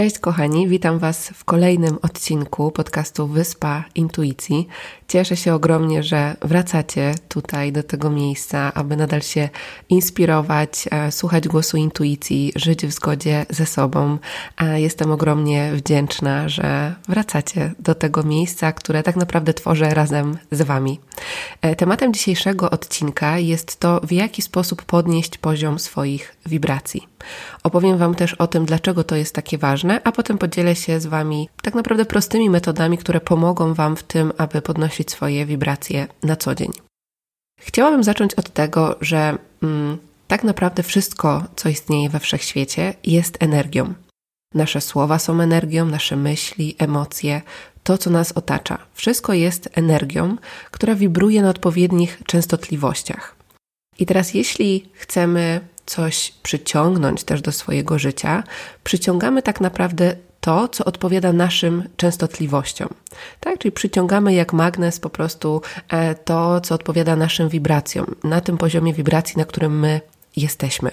Cześć kochani, witam Was w kolejnym odcinku podcastu Wyspa Intuicji. Cieszę się ogromnie, że wracacie tutaj do tego miejsca, aby nadal się inspirować, e, słuchać głosu intuicji, żyć w zgodzie ze sobą. Jestem ogromnie wdzięczna, że wracacie do tego miejsca, które tak naprawdę tworzę razem z Wami. E, tematem dzisiejszego odcinka jest to, w jaki sposób podnieść poziom swoich wibracji. Opowiem Wam też o tym, dlaczego to jest takie ważne, a potem podzielę się z Wami tak naprawdę prostymi metodami, które pomogą Wam w tym, aby podnosić swoje wibracje na co dzień. Chciałabym zacząć od tego, że mm, tak naprawdę wszystko, co istnieje we wszechświecie, jest energią. Nasze słowa są energią, nasze myśli, emocje, to, co nas otacza. Wszystko jest energią, która wibruje na odpowiednich częstotliwościach. I teraz, jeśli chcemy coś przyciągnąć też do swojego życia, przyciągamy tak naprawdę to, co odpowiada naszym częstotliwościom. Tak? Czyli przyciągamy jak magnes po prostu e, to, co odpowiada naszym wibracjom, na tym poziomie wibracji, na którym my jesteśmy.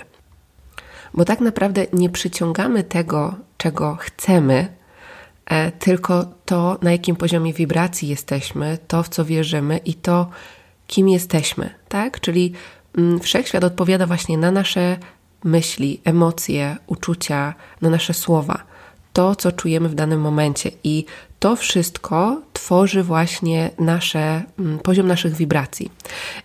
Bo tak naprawdę nie przyciągamy tego, czego chcemy, e, tylko to, na jakim poziomie wibracji jesteśmy, to, w co wierzymy i to, kim jesteśmy. Tak? Czyli wszechświat odpowiada właśnie na nasze myśli, emocje, uczucia, na nasze słowa, to, co czujemy w danym momencie. I to wszystko tworzy właśnie nasze, mm, poziom naszych wibracji.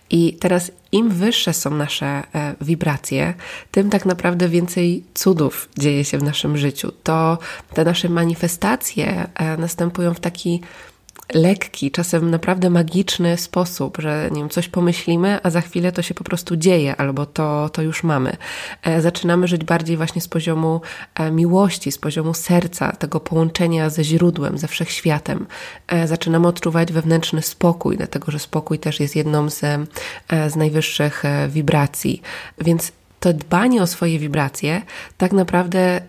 I teraz im wyższe są nasze e, wibracje, tym tak naprawdę więcej cudów dzieje się w naszym życiu. To te nasze manifestacje e, następują w taki lekki, czasem naprawdę magiczny sposób, że nie wiem, coś pomyślimy, a za chwilę to się po prostu dzieje, albo to, to już mamy. E, zaczynamy żyć bardziej właśnie z poziomu e, miłości, z poziomu serca, tego połączenia ze źródłem, ze wszechświatem. E, zaczynamy odczuwać wewnętrzny spokój, dlatego że spokój też jest jedną z, z najwyższych wibracji. Więc to dbanie o swoje wibracje tak naprawdę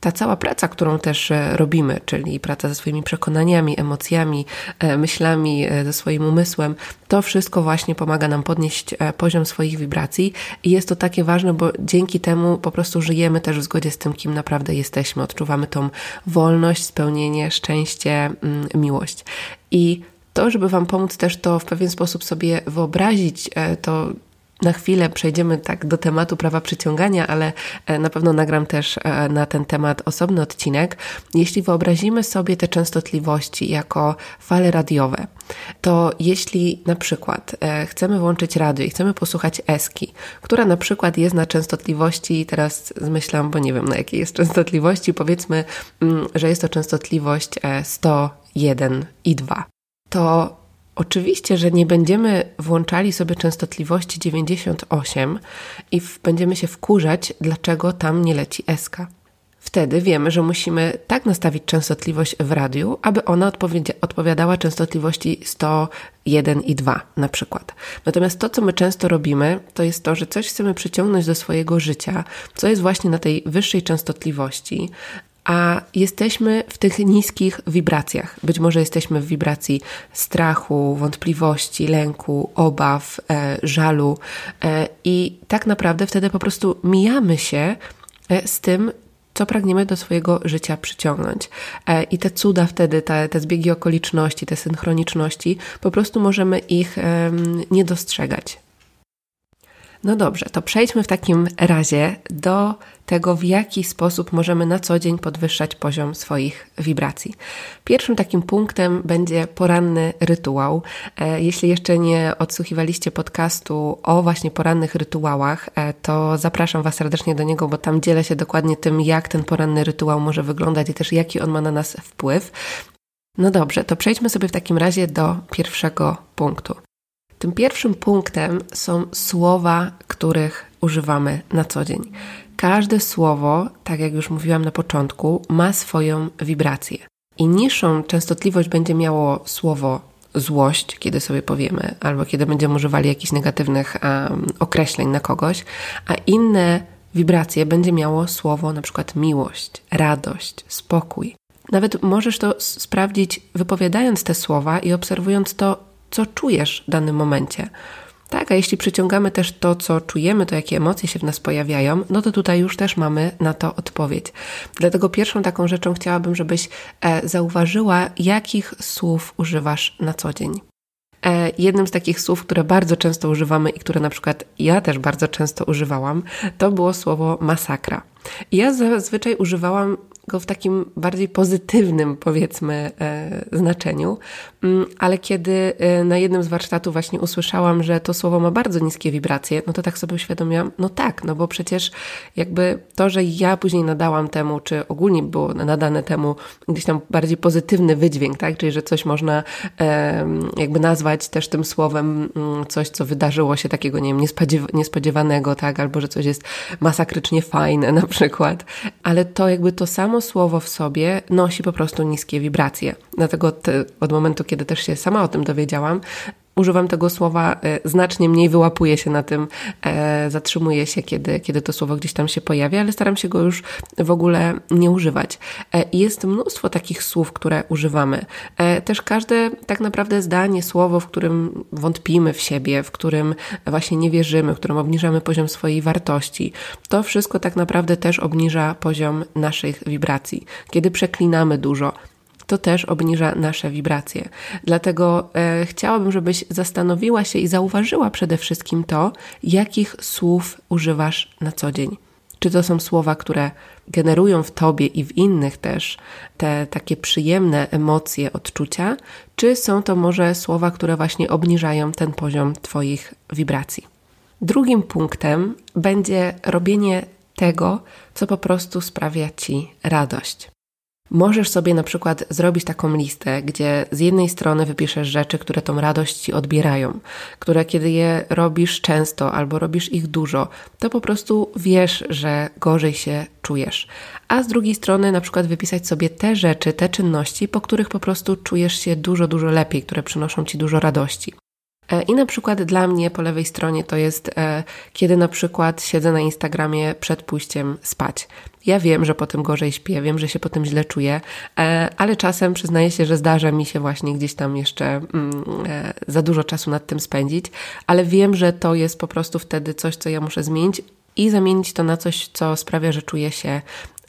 ta cała praca, którą też e, robimy, czyli praca ze swoimi przekonaniami, emocjami, e, myślami, e, ze swoim umysłem, to wszystko właśnie pomaga nam podnieść poziom swoich wibracji i jest to takie ważne, bo dzięki temu po prostu żyjemy też w zgodzie z tym, kim naprawdę jesteśmy. Odczuwamy tą wolność, spełnienie, szczęście, mm, miłość. I to, żeby Wam pomóc też to w pewien sposób sobie wyobrazić, to na chwilę przejdziemy tak do tematu prawa przyciągania, ale e, na pewno nagram też e, na ten temat osobny odcinek. Jeśli wyobrazimy sobie te częstotliwości jako fale radiowe, to jeśli na przykład e, chcemy włączyć radio i chcemy posłuchać Eski, która na przykład jest na częstotliwości, teraz zmyślam, bo nie wiem na jakiej jest częstotliwości, powiedzmy, mm, że jest to częstotliwość 101 i 2, to Oczywiście, że nie będziemy włączali sobie częstotliwości 98 i będziemy się wkurzać, dlaczego tam nie leci SK. Wtedy wiemy, że musimy tak nastawić częstotliwość w radiu, aby ona odpowiadała częstotliwości 101 i 2 na przykład. Natomiast to, co my często robimy, to jest to, że coś chcemy przyciągnąć do swojego życia, co jest właśnie na tej wyższej częstotliwości, a jesteśmy w tych niskich wibracjach. Być może jesteśmy w wibracji strachu, wątpliwości, lęku, obaw, e, żalu, e, i tak naprawdę wtedy po prostu mijamy się e, z tym, co pragniemy do swojego życia przyciągnąć. E, I te cuda wtedy, te, te zbiegi okoliczności, te synchroniczności, po prostu możemy ich nie dostrzegać. No dobrze, to przejdźmy w takim razie do tego, w jaki sposób możemy na co dzień podwyższać poziom swoich wibracji. Pierwszym takim punktem będzie poranny rytuał. E, jeśli jeszcze nie odsłuchiwaliście podcastu o właśnie porannych rytuałach, e, to zapraszam Was serdecznie do niego, bo tam dzielę się dokładnie tym, jak ten poranny rytuał może wyglądać i też jaki on ma na nas wpływ. No dobrze, to przejdźmy sobie w takim razie do pierwszego punktu. Tym pierwszym punktem są słowa, których używamy na co dzień. każde słowo, tak jak już mówiłam na początku, ma swoją wibrację. I niższą częstotliwość będzie miało słowo złość, kiedy sobie powiemy, albo kiedy będziemy używali jakichś negatywnych um, określeń na kogoś, a inne wibracje będzie miało słowo na przykład miłość, radość, spokój. Nawet możesz to sprawdzić wypowiadając te słowa i obserwując to, co czujesz w danym momencie. Tak, a jeśli przyciągamy też to, co czujemy, to jakie emocje się w nas pojawiają, no to tutaj już też mamy na to odpowiedź. Dlatego pierwszą taką rzeczą chciałabym, żebyś e, zauważyła, jakich słów używasz na co dzień. E, jednym z takich słów, które bardzo często używamy i które na przykład ja też bardzo często używałam, to było słowo masakra. Ja zazwyczaj używałam go w takim bardziej pozytywnym, powiedzmy, e, znaczeniu, mm, ale kiedy e, na jednym z warsztatów właśnie usłyszałam, że to słowo ma bardzo niskie wibracje, no to tak sobie uświadomiłam, no tak, no bo przecież jakby to, że ja później nadałam temu, czy ogólnie było nadane temu gdzieś tam bardziej pozytywny wydźwięk, tak, czyli że coś można jakby nazwać też tym słowem mm, coś, co wydarzyło się takiego, nie wiem, niespodziewanego, tak, albo że coś jest masakrycznie fajne na przykład, ale to jakby to samo słowo w sobie nosi po prostu niskie wibracje. Dlatego te, od momentu, kiedy też się sama o tym dowiedziałam, używam tego słowa e, znacznie mniej, wyłapuję się na tym, e, zatrzymuję się, kiedy, kiedy to słowo gdzieś tam się pojawia, ale staram się go już w ogóle nie używać. E, jest mnóstwo takich słów, które używamy. Też każde tak naprawdę zdanie, słowo, w którym wątpimy w siebie, w którym właśnie nie wierzymy, w którym obniżamy poziom swojej wartości, to wszystko tak naprawdę też obniża poziom naszych wibracji. Kiedy przeklinamy dużo, to też obniża nasze wibracje. Dlatego e, chciałabym, żebyś zastanowiła się i zauważyła przede wszystkim to, jakich słów używasz na co dzień. Czy to są słowa, które generują w tobie i w innych też te takie przyjemne emocje, odczucia, czy są to może słowa, które właśnie obniżają ten poziom Twoich wibracji. Drugim punktem będzie robienie tego, co po prostu sprawia Ci radość. Możesz sobie na przykład zrobić taką listę, gdzie z jednej strony wypiszesz rzeczy, które tą radość ci odbierają, które kiedy je robisz często albo robisz ich dużo, to po prostu wiesz, że gorzej się czujesz. A z drugiej strony na przykład wypisać sobie te rzeczy, te czynności, po których po prostu czujesz się dużo, dużo lepiej, które przynoszą ci dużo radości. E, I na przykład dla mnie po lewej stronie to jest, e, kiedy na przykład siedzę na Instagramie przed pójściem spać. Ja wiem, że potem gorzej śpię, wiem, że się potem źle czuję, e, ale czasem przyznaję się, że zdarza mi się właśnie gdzieś tam jeszcze mm, za dużo czasu nad tym spędzić, ale wiem, że to jest po prostu wtedy coś, co ja muszę zmienić i zamienić to na coś, co sprawia, że czuję się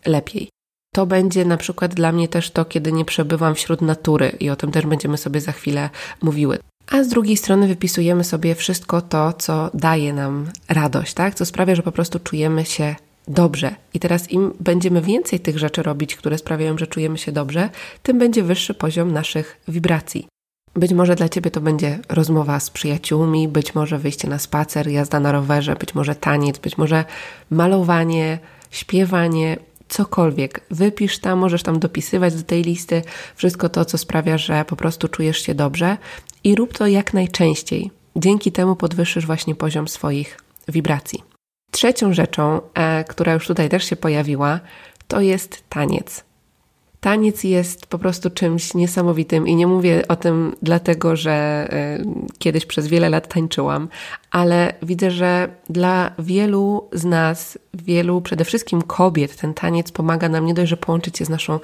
lepiej. To będzie na przykład dla mnie też to, kiedy nie przebywam wśród natury i o tym też będziemy sobie za chwilę mówiły a z drugiej strony wypisujemy sobie wszystko to, co daje nam radość, tak? Co sprawia, że po prostu czujemy się dobrze. I teraz im będziemy więcej tych rzeczy robić, które sprawiają, że czujemy się dobrze, tym będzie wyższy poziom naszych wibracji. Być może dla Ciebie to będzie rozmowa z przyjaciółmi, być może wyjście na spacer, jazda na rowerze, być może taniec, być może malowanie, śpiewanie, cokolwiek. Wypisz tam, możesz tam dopisywać do tej listy wszystko to, co sprawia, że po prostu czujesz się dobrze i rób to jak najczęściej. Dzięki temu podwyższysz właśnie poziom swoich wibracji. Trzecią rzeczą, e, która już tutaj też się pojawiła, to jest taniec. Taniec jest po prostu czymś niesamowitym i nie mówię o tym dlatego, że y, kiedyś przez wiele lat tańczyłam, ale widzę, że dla wielu z nas, wielu przede wszystkim kobiet, ten taniec pomaga nam nie dość, że połączyć się z naszą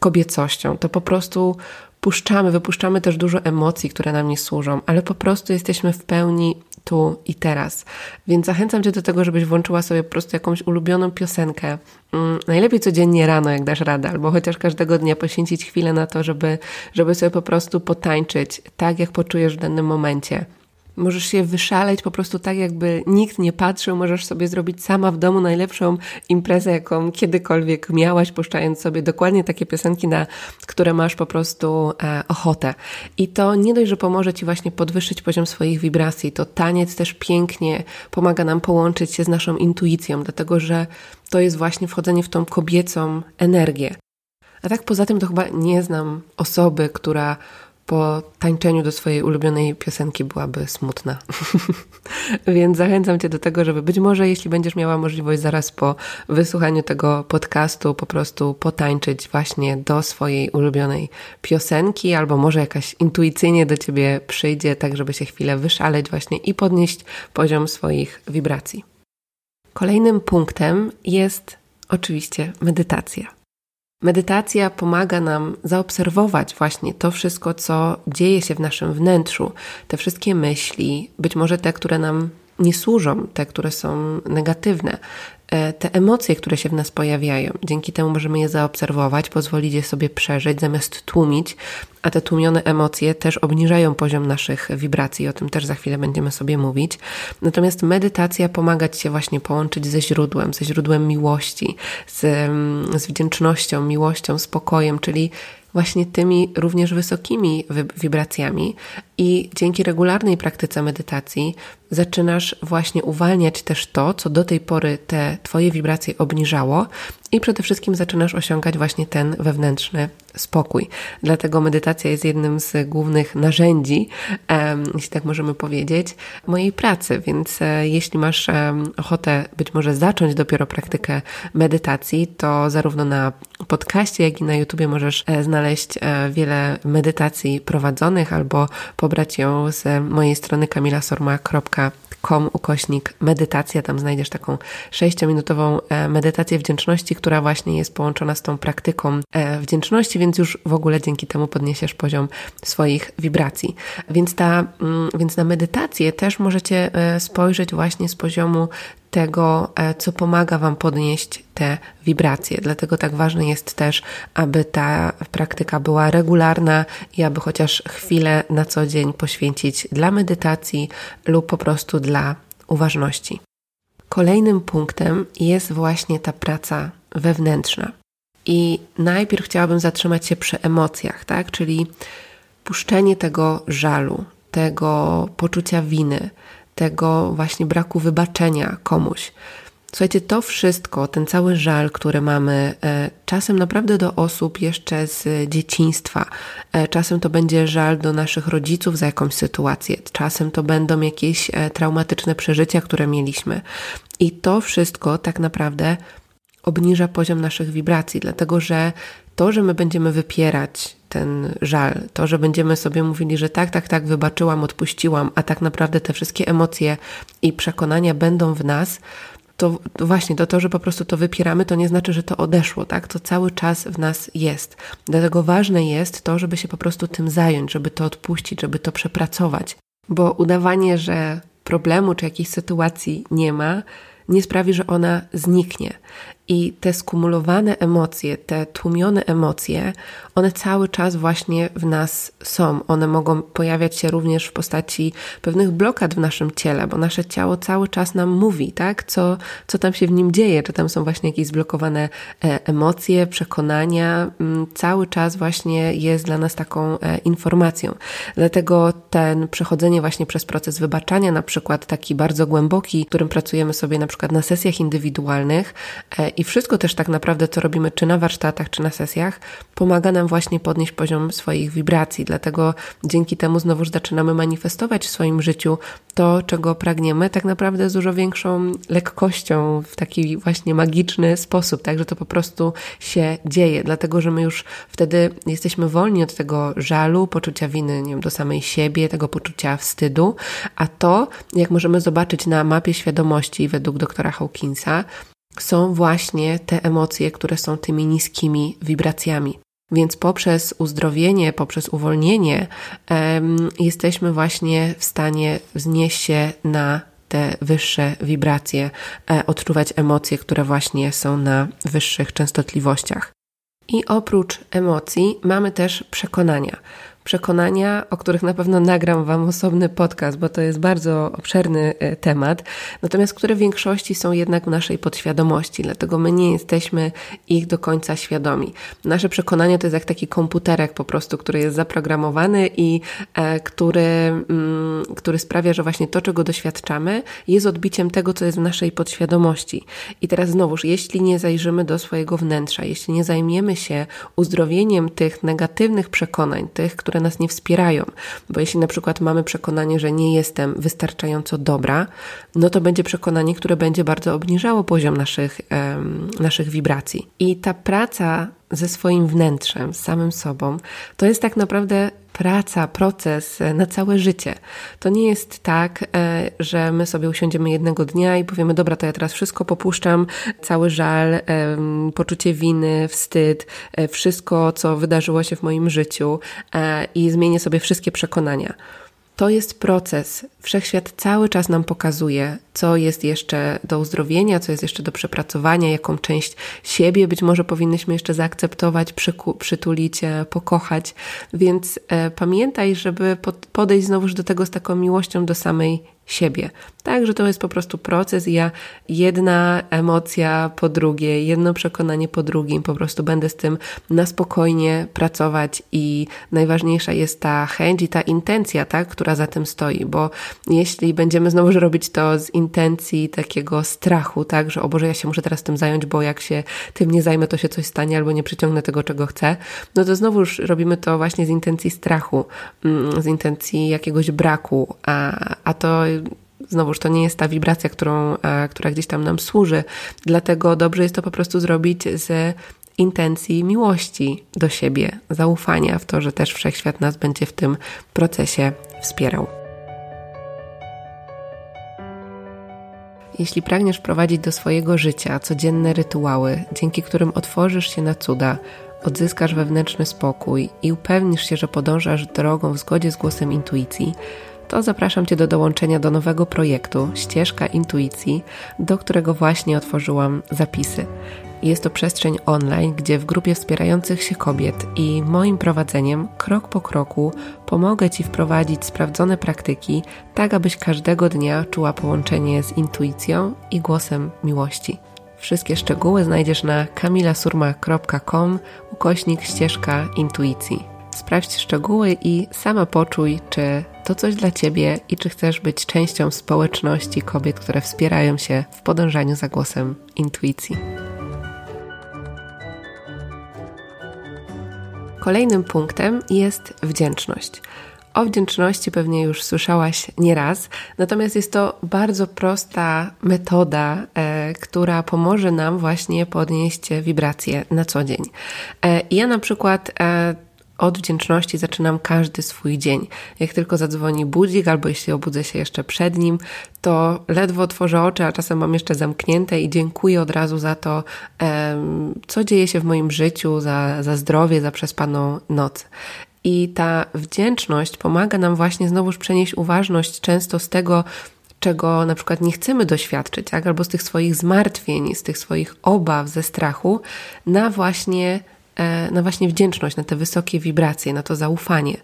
kobiecością, to po prostu puszczamy, wypuszczamy też dużo emocji, które nam nie służą, ale po prostu jesteśmy w pełni tu i teraz. Więc zachęcam Cię do tego, żebyś włączyła sobie po prostu jakąś ulubioną piosenkę. Mm, najlepiej codziennie rano, jak dasz radę, albo chociaż każdego dnia poświęcić chwilę na to, żeby, żeby sobie po prostu potańczyć tak, jak poczujesz w danym momencie. Możesz się wyszaleć po prostu tak, jakby nikt nie patrzył. Możesz sobie zrobić sama w domu najlepszą imprezę, jaką kiedykolwiek miałaś, puszczając sobie dokładnie takie piosenki, na które masz po prostu e, ochotę. I to nie dość, że pomoże Ci właśnie podwyższyć poziom swoich wibracji, to taniec też pięknie pomaga nam połączyć się z naszą intuicją, dlatego że to jest właśnie wchodzenie w tą kobiecą energię. A tak poza tym to chyba nie znam osoby, która po tańczeniu do swojej ulubionej piosenki byłaby smutna. Więc zachęcam Cię do tego, żeby być może, jeśli będziesz miała możliwość zaraz po wysłuchaniu tego podcastu, po prostu potańczyć właśnie do swojej ulubionej piosenki, albo może jakaś intuicyjnie do Ciebie przyjdzie, tak żeby się chwilę wyszaleć właśnie i podnieść poziom swoich wibracji. Kolejnym punktem jest oczywiście medytacja. Medytacja pomaga nam zaobserwować właśnie to wszystko, co dzieje się w naszym wnętrzu, te wszystkie myśli, być może te, które nam nie służą, te, które są negatywne, E, te emocje, które się w nas pojawiają. Dzięki temu możemy je zaobserwować, pozwolić je sobie przeżyć, zamiast tłumić, a te tłumione emocje też obniżają poziom naszych wibracji, o tym też za chwilę będziemy sobie mówić. Natomiast medytacja pomaga Ci się właśnie połączyć ze źródłem, ze źródłem miłości, z, mm, z wdzięcznością, miłością, spokojem, czyli właśnie tymi również wysokimi wibracjami, i dzięki regularnej praktyce medytacji zaczynasz właśnie uwalniać też to, co do tej pory te Twoje wibracje obniżało, i przede wszystkim zaczynasz osiągać właśnie ten wewnętrzny spokój. Dlatego medytacja jest jednym z głównych narzędzi, jeśli tak możemy powiedzieć, mojej pracy. Więc e, jeśli masz ochotę być może zacząć dopiero praktykę medytacji, to zarówno na podcaście, jak i na YouTubie możesz e, znaleźć e, wiele medytacji prowadzonych albo pobrać ją z mojej strony kamilasorma.com com ukośnik medytacja. Tam znajdziesz taką sześciominutową medytację wdzięczności, która właśnie jest połączona z tą praktyką e, wdzięczności, więc już w ogóle dzięki temu podniesiesz poziom swoich wibracji. Więc, ta, mm, więc na medytację też możecie e, spojrzeć właśnie z poziomu tego, e, co pomaga Wam podnieść te wibracje. Dlatego tak ważne jest też, aby ta praktyka była regularna i aby chociaż chwilę na co dzień poświęcić dla medytacji lub po prostu dla uważności. Kolejnym punktem jest właśnie ta praca wewnętrzna. I najpierw chciałabym zatrzymać się przy emocjach, tak? Czyli puszczenie tego żalu, tego poczucia winy, tego właśnie braku wybaczenia komuś. Słuchajcie, to wszystko, ten cały żal, który mamy, e, czasem naprawdę do osób jeszcze z dzieciństwa, e, czasem to będzie żal do naszych rodziców za jakąś sytuację, czasem to będą jakieś e, traumatyczne przeżycia, które mieliśmy. I to wszystko tak naprawdę obniża poziom naszych wibracji, dlatego że to, że my będziemy wypierać ten żal, to, że będziemy sobie mówili, że tak, tak, tak, wybaczyłam, odpuściłam, a tak naprawdę te wszystkie emocje i przekonania będą w nas, to właśnie to, to, że po prostu to wypieramy, to nie znaczy, że to odeszło, tak? To cały czas w nas jest. Dlatego ważne jest to, żeby się po prostu tym zająć, żeby to odpuścić, żeby to przepracować. Bo udawanie, że problemu czy jakiejś sytuacji nie ma, nie sprawi, że ona zniknie. I te skumulowane emocje, te tłumione emocje, one cały czas właśnie w nas są. One mogą pojawiać się również w postaci pewnych blokad w naszym ciele, bo nasze ciało cały czas nam mówi, tak, co, co tam się w nim dzieje, czy tam są właśnie jakieś zblokowane e, emocje, przekonania. Mm, cały czas właśnie jest dla nas taką e, informacją. Dlatego ten przechodzenie właśnie przez proces wybaczania, na przykład taki bardzo głęboki, którym pracujemy sobie na przykład na sesjach indywidualnych e, i wszystko też tak naprawdę, co robimy, czy na warsztatach, czy na sesjach, pomaga nam właśnie podnieść poziom swoich wibracji. Dlatego dzięki temu znowuż zaczynamy manifestować w swoim życiu to, czego pragniemy, tak naprawdę z dużo większą lekkością, w taki właśnie magiczny sposób, tak, że to po prostu się dzieje, dlatego że my już wtedy jesteśmy wolni od tego żalu, poczucia winy, nie wiem, do samej siebie, tego poczucia wstydu, a to, jak możemy zobaczyć na mapie świadomości według doktora Hawkinsa, są właśnie te emocje, które są tymi niskimi wibracjami. Więc poprzez uzdrowienie, poprzez uwolnienie, um, jesteśmy właśnie w stanie wznieść się na te wyższe wibracje, e, odczuwać emocje, które właśnie są na wyższych częstotliwościach. I oprócz emocji mamy też przekonania przekonania, o których na pewno nagram Wam osobny podcast, bo to jest bardzo obszerny e, temat, natomiast które w większości są jednak w naszej podświadomości, dlatego my nie jesteśmy ich do końca świadomi. Nasze przekonania to jest jak taki komputerek po prostu, który jest zaprogramowany i e, który, mm, który sprawia, że właśnie to, czego doświadczamy, jest odbiciem tego, co jest w naszej podświadomości. I teraz znowuż, jeśli nie zajrzymy do swojego wnętrza, jeśli nie zajmiemy się uzdrowieniem tych negatywnych przekonań, tych, które nas nie wspierają. Bo jeśli na przykład mamy przekonanie, że nie jestem wystarczająco dobra, no to będzie przekonanie, które będzie bardzo obniżało poziom naszych, um, naszych wibracji. I ta praca ze swoim wnętrzem, z samym sobą, to jest tak naprawdę praca, proces e, na całe życie. To nie jest tak, e, że my sobie usiądziemy jednego dnia i powiemy, dobra, to ja teraz wszystko popuszczam, cały żal, poczucie winy, wstyd, e, wszystko, co wydarzyło się w moim życiu i zmienię sobie wszystkie przekonania. To jest proces. Wszechświat cały czas nam pokazuje, co jest jeszcze do uzdrowienia, co jest jeszcze do przepracowania, jaką część siebie być może powinnyśmy jeszcze zaakceptować, przytulić, e, pokochać. Więc e, pamiętaj, żeby podejść znowuż do tego z taką miłością do samej siebie. Tak, że to jest po prostu proces ja jedna emocja po drugiej, jedno przekonanie po drugim, po prostu będę z tym na spokojnie pracować i najważniejsza jest ta chęć i ta intencja, tak, która za tym stoi, bo jeśli będziemy znowu robić to z intencji takiego strachu, tak, że o Boże, ja się muszę teraz tym zająć, bo jak się tym nie zajmę, to się coś stanie albo nie przyciągnę tego, czego chcę, no to znowu robimy to właśnie z intencji strachu, mm, z intencji jakiegoś braku, a, a to znowuż to nie jest ta wibracja, którą, e, która gdzieś tam nam służy. Dlatego dobrze jest to po prostu zrobić z intencji miłości do siebie, zaufania w to, że też wszechświat nas będzie w tym procesie wspierał. Jeśli pragniesz prowadzić do swojego życia codzienne rytuały, dzięki którym otworzysz się na cuda, odzyskasz wewnętrzny spokój i upewnisz się, że podążasz drogą w zgodzie z głosem intuicji, to zapraszam Cię do dołączenia do nowego projektu Ścieżka Intuicji, do którego właśnie otworzyłam zapisy. Jest to przestrzeń online, gdzie w grupie wspierających się kobiet i moim prowadzeniem krok po kroku pomogę Ci wprowadzić sprawdzone praktyki, tak abyś każdego dnia czuła połączenie z intuicją i głosem miłości. Wszystkie szczegóły znajdziesz na kamilasurma.com ukośnik ścieżka intuicji. Sprawdź szczegóły i sama poczuj, czy to coś dla Ciebie i czy chcesz być częścią społeczności kobiet, które wspierają się w podążaniu za głosem intuicji. Kolejnym punktem jest wdzięczność. O wdzięczności pewnie już słyszałaś nieraz, natomiast jest to bardzo prosta metoda, e, która pomoże nam właśnie podnieść wibracje na co dzień. E, ja na przykład e, od wdzięczności zaczynam każdy swój dzień. Jak tylko zadzwoni budzik, albo jeśli obudzę się jeszcze przed nim, to ledwo otworzę oczy, a czasem mam jeszcze zamknięte i dziękuję od razu za to, co dzieje się w moim życiu, za, za zdrowie, za przespaną noc. I ta wdzięczność pomaga nam właśnie znowuż przenieść uważność często z tego, czego na przykład nie chcemy doświadczyć, tak? albo z tych swoich zmartwień, z tych swoich obaw, ze strachu, na właśnie na właśnie wdzięczność, na te wysokie wibracje, na to zaufanie.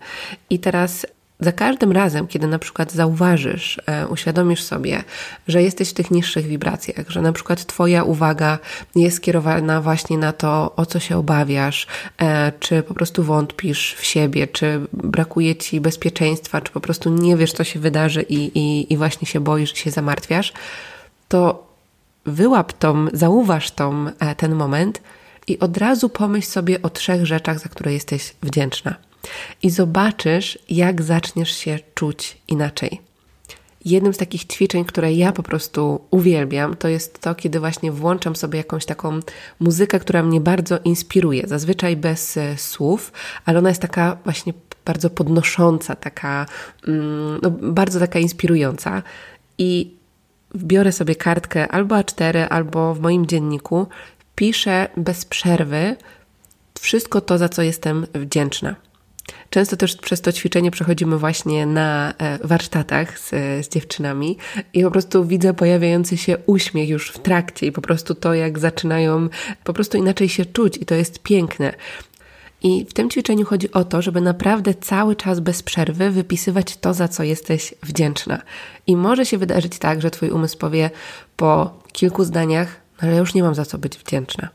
I teraz za każdym razem, kiedy na przykład zauważysz, e, uświadomisz sobie, że jesteś w tych niższych wibracjach, że na przykład Twoja uwaga jest skierowana właśnie na to, o co się obawiasz, e, czy po prostu wątpisz w siebie, czy brakuje Ci bezpieczeństwa, czy po prostu nie wiesz, co się wydarzy i, i, i właśnie się boisz, się zamartwiasz, to wyłap tą, zauważ tą, ten moment i od razu pomyśl sobie o trzech rzeczach, za które jesteś wdzięczna. I zobaczysz, jak zaczniesz się czuć inaczej. Jednym z takich ćwiczeń, które ja po prostu uwielbiam, to jest to, kiedy właśnie włączam sobie jakąś taką muzykę, która mnie bardzo inspiruje. Zazwyczaj bez e, słów, ale ona jest taka właśnie bardzo podnosząca, taka mm, no, bardzo taka inspirująca. I wbiorę sobie kartkę albo A4, albo w moim dzienniku piszę bez przerwy wszystko to, za co jestem wdzięczna. Często też przez to ćwiczenie przechodzimy właśnie na e, warsztatach z, z, dziewczynami i po prostu widzę pojawiający się uśmiech już w trakcie i po prostu to, jak zaczynają po prostu inaczej się czuć i to jest piękne. I w tym ćwiczeniu chodzi o to, żeby naprawdę cały czas bez przerwy wypisywać to, za co jesteś wdzięczna. I może się wydarzyć tak, że Twój umysł powie po kilku zdaniach, ale już nie mam za co być wdzięczna.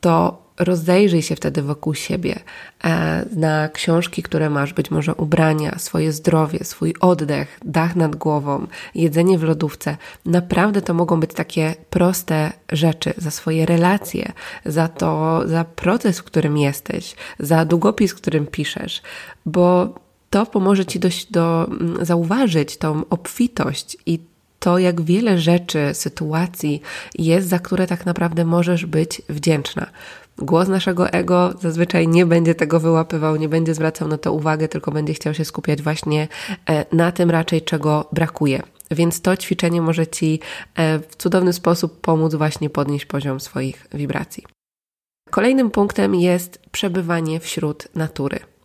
To rozejrzyj się wtedy wokół siebie e, na książki, które masz, być może ubrania, swoje zdrowie, swój oddech, dach nad głową, jedzenie w lodówce. Naprawdę to mogą być takie proste rzeczy za swoje relacje, za to, za proces, w którym jesteś, za długopis, którym piszesz, bo to pomoże ci dość do, zauważyć tą obfitość i to, jak wiele rzeczy, sytuacji jest, za które tak naprawdę możesz być wdzięczna. Głos naszego ego zazwyczaj nie będzie tego wyłapywał, nie będzie zwracał na to uwagę, tylko będzie chciał się skupiać właśnie e, na tym raczej, czego brakuje. Więc to ćwiczenie może Ci e, w cudowny sposób pomóc właśnie podnieść poziom swoich wibracji. Kolejnym punktem jest przebywanie wśród natury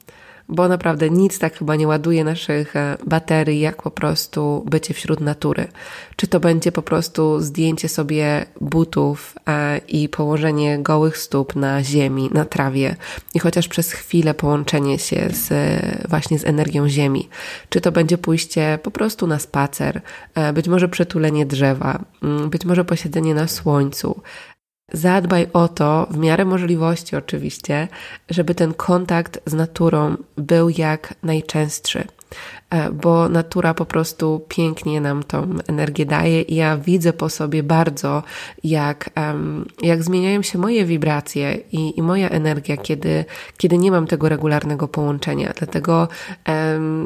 bo naprawdę nic tak chyba nie ładuje naszych e, baterii, jak po prostu bycie wśród natury. Czy to będzie po prostu zdjęcie sobie butów e, i położenie gołych stóp na ziemi, na trawie i chociaż przez chwilę połączenie się z, właśnie z energią ziemi. Czy to będzie pójście po prostu na spacer, e, być może przetulenie drzewa, być może posiedzenie na słońcu, Zadbaj o to, w miarę możliwości oczywiście, żeby ten kontakt z naturą był jak najczęstszy. E, bo natura po prostu pięknie nam tą energię daje i ja widzę po sobie bardzo, jak, jak zmieniają się moje wibracje i, i moja energia, kiedy, kiedy nie mam tego regularnego połączenia. Dlatego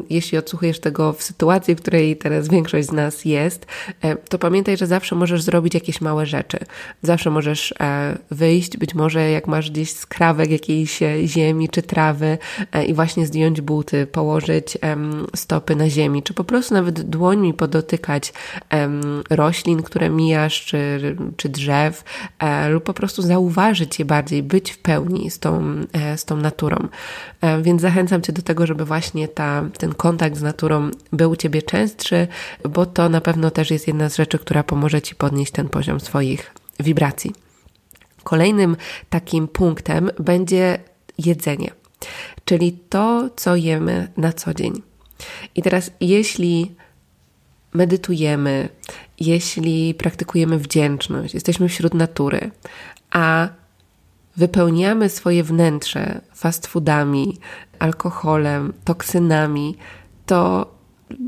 jeśli odsłuchujesz tego w sytuacji, w której teraz większość z nas jest, e, to pamiętaj, że zawsze możesz zrobić jakieś małe rzeczy. Zawsze możesz e, wyjść, być może jak masz gdzieś skrawek jakiejś ziemi czy trawy i właśnie zdjąć buty, położyć stopę stopy na ziemi, czy po prostu nawet dłońmi podotykać um, roślin, które mijasz, czy, czy drzew, e, lub po prostu zauważyć je bardziej, być w pełni z tą, e, z tą naturą. E, więc zachęcam Cię do tego, żeby właśnie ta, ten kontakt z naturą był u Ciebie częstszy, bo to na pewno też jest jedna z rzeczy, która pomoże Ci podnieść ten poziom swoich wibracji. Kolejnym takim punktem będzie jedzenie, czyli to, co jemy na co dzień. I teraz, jeśli medytujemy, jeśli praktykujemy wdzięczność, jesteśmy wśród natury, a wypełniamy swoje wnętrze fast foodami, alkoholem, toksynami, to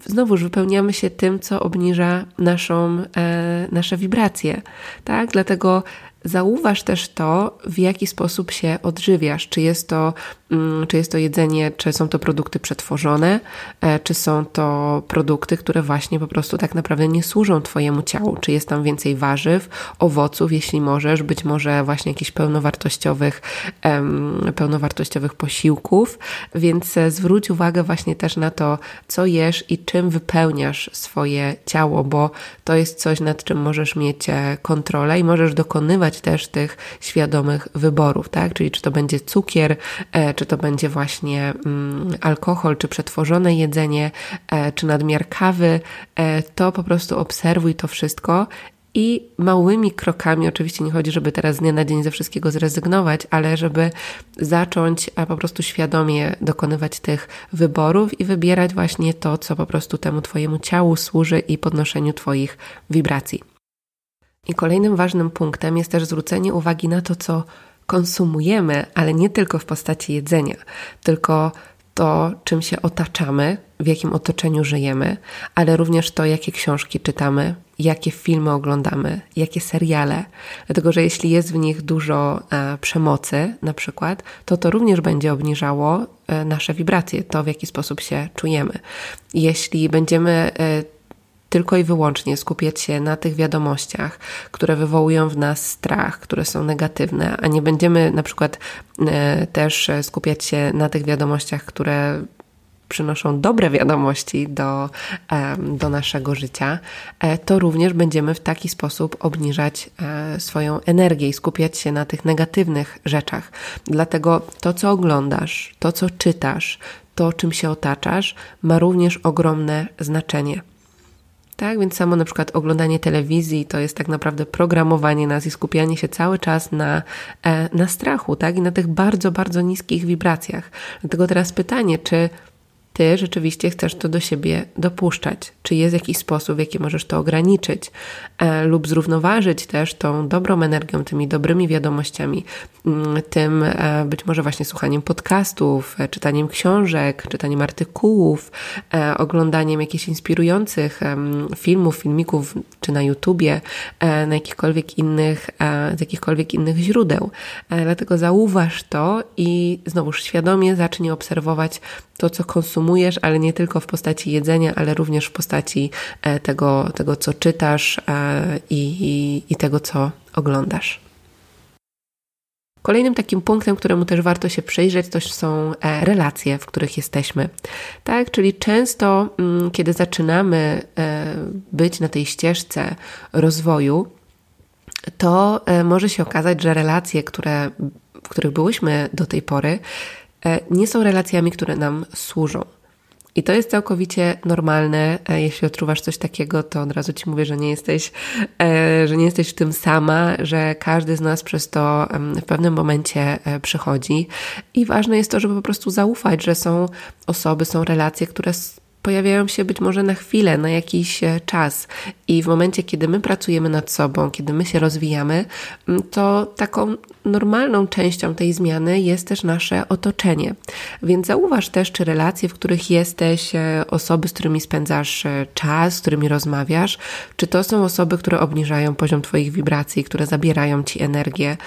znowuż wypełniamy się tym, co obniża naszą, e, nasze wibracje. Tak? Dlatego Zauważ też to, w jaki sposób się odżywiasz. Czy jest to, mm, czy jest to jedzenie, czy są to produkty przetworzone, e, czy są to produkty, które właśnie po prostu tak naprawdę nie służą Twojemu ciału. Czy jest tam więcej warzyw, owoców, jeśli możesz, być może właśnie jakichś pełnowartościowych, pełnowartościowych posiłków. Więc e, zwróć uwagę właśnie też na to, co jesz i czym wypełniasz swoje ciało, bo to jest coś, nad czym możesz mieć e, kontrolę i możesz dokonywać też tych świadomych wyborów, tak? Czyli czy to będzie cukier, e, czy to będzie właśnie mm, alkohol, czy przetworzone jedzenie, e, czy nadmiar kawy, e, to po prostu obserwuj to wszystko i małymi krokami, oczywiście nie chodzi, żeby teraz z dnia na dzień ze wszystkiego zrezygnować, ale żeby zacząć a po prostu świadomie dokonywać tych wyborów i wybierać właśnie to, co po prostu temu Twojemu ciału służy i podnoszeniu Twoich wibracji. I kolejnym ważnym punktem jest też zwrócenie uwagi na to, co konsumujemy, ale nie tylko w postaci jedzenia, tylko to, czym się otaczamy, w jakim otoczeniu żyjemy, ale również to, jakie książki czytamy, jakie filmy oglądamy, jakie seriale. Dlatego, że jeśli jest w nich dużo e, przemocy, na przykład, to to również będzie obniżało e, nasze wibracje, to w jaki sposób się czujemy. Jeśli będziemy e, tylko i wyłącznie skupiać się na tych wiadomościach, które wywołują w nas strach, które są negatywne, a nie będziemy na przykład e, też skupiać się na tych wiadomościach, które przynoszą dobre wiadomości do, do naszego życia, e, to również będziemy w taki sposób obniżać e, swoją energię i skupiać się na tych negatywnych rzeczach. Dlatego to, co oglądasz, to, co czytasz, to, czym się otaczasz, ma również ogromne znaczenie. Tak, więc samo na przykład oglądanie telewizji to jest tak naprawdę programowanie nas i skupianie się cały czas na, e, na strachu, tak, i na tych bardzo, bardzo niskich wibracjach. Dlatego teraz pytanie, czy ty rzeczywiście chcesz to do siebie dopuszczać. Czy jest jakiś sposób, w jaki możesz to ograniczyć e, lub zrównoważyć też tą dobrą energią, tymi dobrymi wiadomościami, mm, tym e, być może właśnie słuchaniem podcastów, e, czytaniem książek, czytaniem artykułów, e, oglądaniem jakichś inspirujących filmów, filmików, czy na YouTubie, e, na jakichkolwiek innych, e, z jakichkolwiek innych źródeł. Dlatego zauważ to i znowuż świadomie zacznij obserwować to, co konsumujesz, ale nie tylko w postaci jedzenia, ale również w postaci e, tego, tego co czytasz e, i, i, i tego, co oglądasz. Kolejnym takim punktem, któremu też warto się przyjrzeć, to są e, relacje, w których jesteśmy. Tak, czyli często, mm, kiedy zaczynamy być na tej ścieżce rozwoju, to może się okazać, że relacje, które, w których byłyśmy do tej pory, nie są relacjami, które nam służą. I to jest całkowicie normalne. E, jeśli odczuwasz coś takiego, to od razu ci mówię, że nie jesteś, e, że nie jesteś w tym sama, że każdy z nas przez to w pewnym momencie przychodzi. I ważne jest to, żeby po prostu zaufać, że są osoby, są relacje, które pojawiają się być może na chwilę, na jakiś e, czas. I w momencie, kiedy my pracujemy nad sobą, kiedy my się rozwijamy, mm, to taką normalną częścią tej zmiany jest też nasze otoczenie. Więc zauważ też, czy relacje, w których jesteś, e, osoby, z którymi spędzasz e, czas, z którymi rozmawiasz, czy to są osoby, które obniżają poziom Twoich wibracji, które zabierają Ci energię,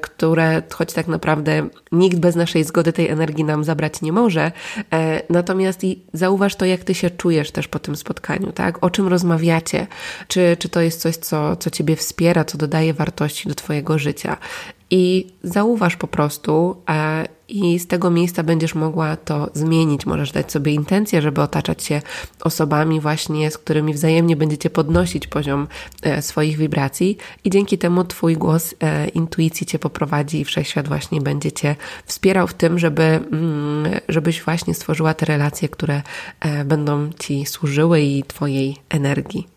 które, choć tak naprawdę nikt bez naszej zgody tej energii nam zabrać nie może, natomiast i zauważ to, jak ty się czujesz też po tym spotkaniu, tak? O czym rozmawiacie? Czy, czy to jest coś, co, co ciebie wspiera, co dodaje wartości do twojego życia? I zauważ po prostu, e, i z tego miejsca będziesz mogła to zmienić. Możesz dać sobie intencję, żeby otaczać się osobami, właśnie z którymi wzajemnie będziecie podnosić poziom e, swoich wibracji, i dzięki temu Twój głos e, intuicji Cię poprowadzi i wszechświat właśnie będzie Cię wspierał w tym, żeby, mm, żebyś właśnie stworzyła te relacje, które będą Ci służyły i Twojej energii.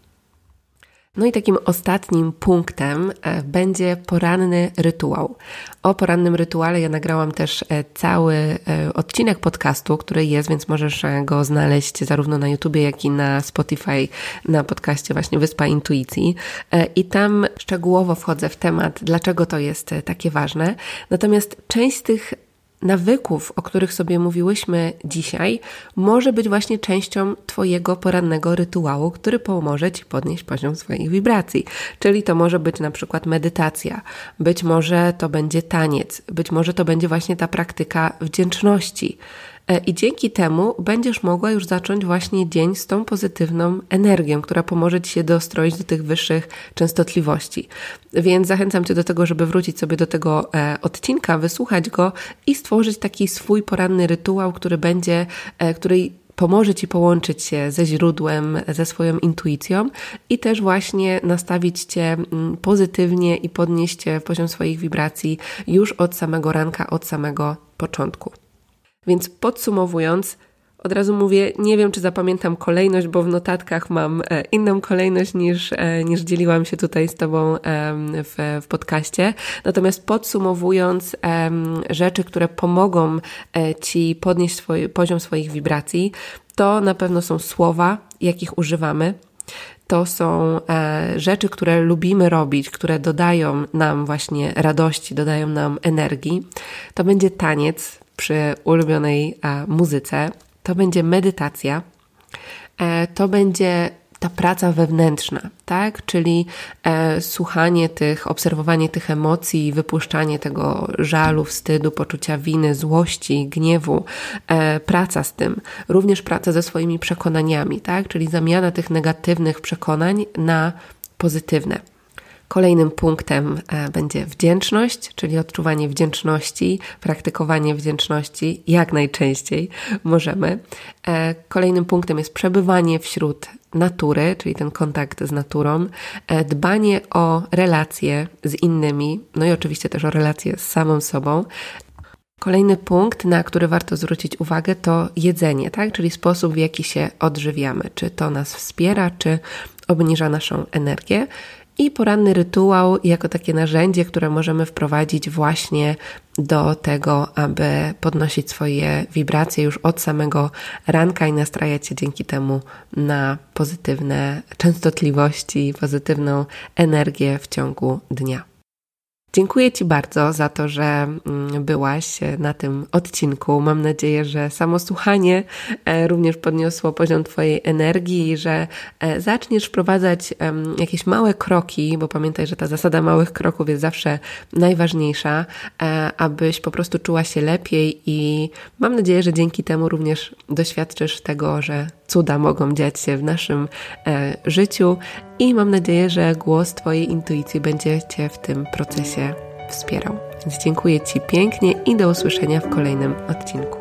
No i takim ostatnim punktem e, będzie poranny rytuał. O porannym rytuale ja nagrałam też e, cały e, odcinek podcastu, który jest, więc możesz go znaleźć zarówno na YouTubie, jak i na Spotify, na podcaście właśnie Wyspa Intuicji. I tam szczegółowo wchodzę w temat, dlaczego to jest takie ważne. Natomiast część z tych nawyków, o których sobie mówiłyśmy dzisiaj, może być właśnie częścią Twojego porannego rytuału, który pomoże Ci podnieść poziom swoich wibracji. Czyli to może być na przykład medytacja, być może to będzie taniec, być może to będzie właśnie ta praktyka wdzięczności. E, I dzięki temu będziesz mogła już zacząć właśnie dzień z tą pozytywną energią, która pomoże Ci się dostroić do tych wyższych częstotliwości. Więc zachęcam Cię do tego, żeby wrócić sobie do tego e, odcinka, wysłuchać go i stworzyć taki swój poranny rytuał, który będzie, e, który pomoże Ci połączyć się ze źródłem, ze swoją intuicją i też właśnie nastawić Cię mm, pozytywnie i podnieść poziom swoich wibracji już od samego ranka, od samego początku. Więc podsumowując, od razu mówię, nie wiem, czy zapamiętam kolejność, bo w notatkach mam e, inną kolejność niż, e, niż dzieliłam się tutaj z Tobą w, w podcaście. Natomiast podsumowując rzeczy, które pomogą e, Ci podnieść swój, poziom swoich wibracji, to na pewno są słowa, jakich używamy. To są rzeczy, które lubimy robić, które dodają nam właśnie radości, dodają nam energii. To będzie taniec, przy ulubionej e, muzyce, to będzie medytacja, e, to będzie ta praca wewnętrzna, tak? Czyli e, słuchanie tych, obserwowanie tych emocji, wypuszczanie tego żalu, wstydu, poczucia winy, złości, gniewu, e, praca z tym, również praca ze swoimi przekonaniami, tak? Czyli zamiana tych negatywnych przekonań na pozytywne. Kolejnym punktem e, będzie wdzięczność, czyli odczuwanie wdzięczności, praktykowanie wdzięczności jak najczęściej możemy. E, kolejnym punktem jest przebywanie wśród natury, czyli ten kontakt z naturą, e, dbanie o relacje z innymi, no i oczywiście też o relacje z samą sobą. Kolejny punkt, na który warto zwrócić uwagę, to jedzenie, tak? czyli sposób, w jaki się odżywiamy. Czy to nas wspiera, czy obniża naszą energię. I poranny rytuał jako takie narzędzie, które możemy wprowadzić właśnie do tego, aby podnosić swoje wibracje już od samego ranka i nastrajać się dzięki temu na pozytywne częstotliwości, pozytywną energię w ciągu dnia. Dziękuję Ci bardzo za to, że mm, byłaś na tym odcinku. Mam nadzieję, że samo słuchanie e, również podniosło poziom Twojej energii i że e, zaczniesz wprowadzać jakieś małe kroki, bo pamiętaj, że ta zasada małych kroków jest zawsze najważniejsza, e, abyś po prostu czuła się lepiej i mam nadzieję, że dzięki temu również doświadczysz tego, że cuda mogą dziać się w naszym życiu i mam nadzieję, że głos Twojej intuicji będzie Cię w tym procesie wspierał. Więc dziękuję Ci pięknie i do usłyszenia w kolejnym odcinku.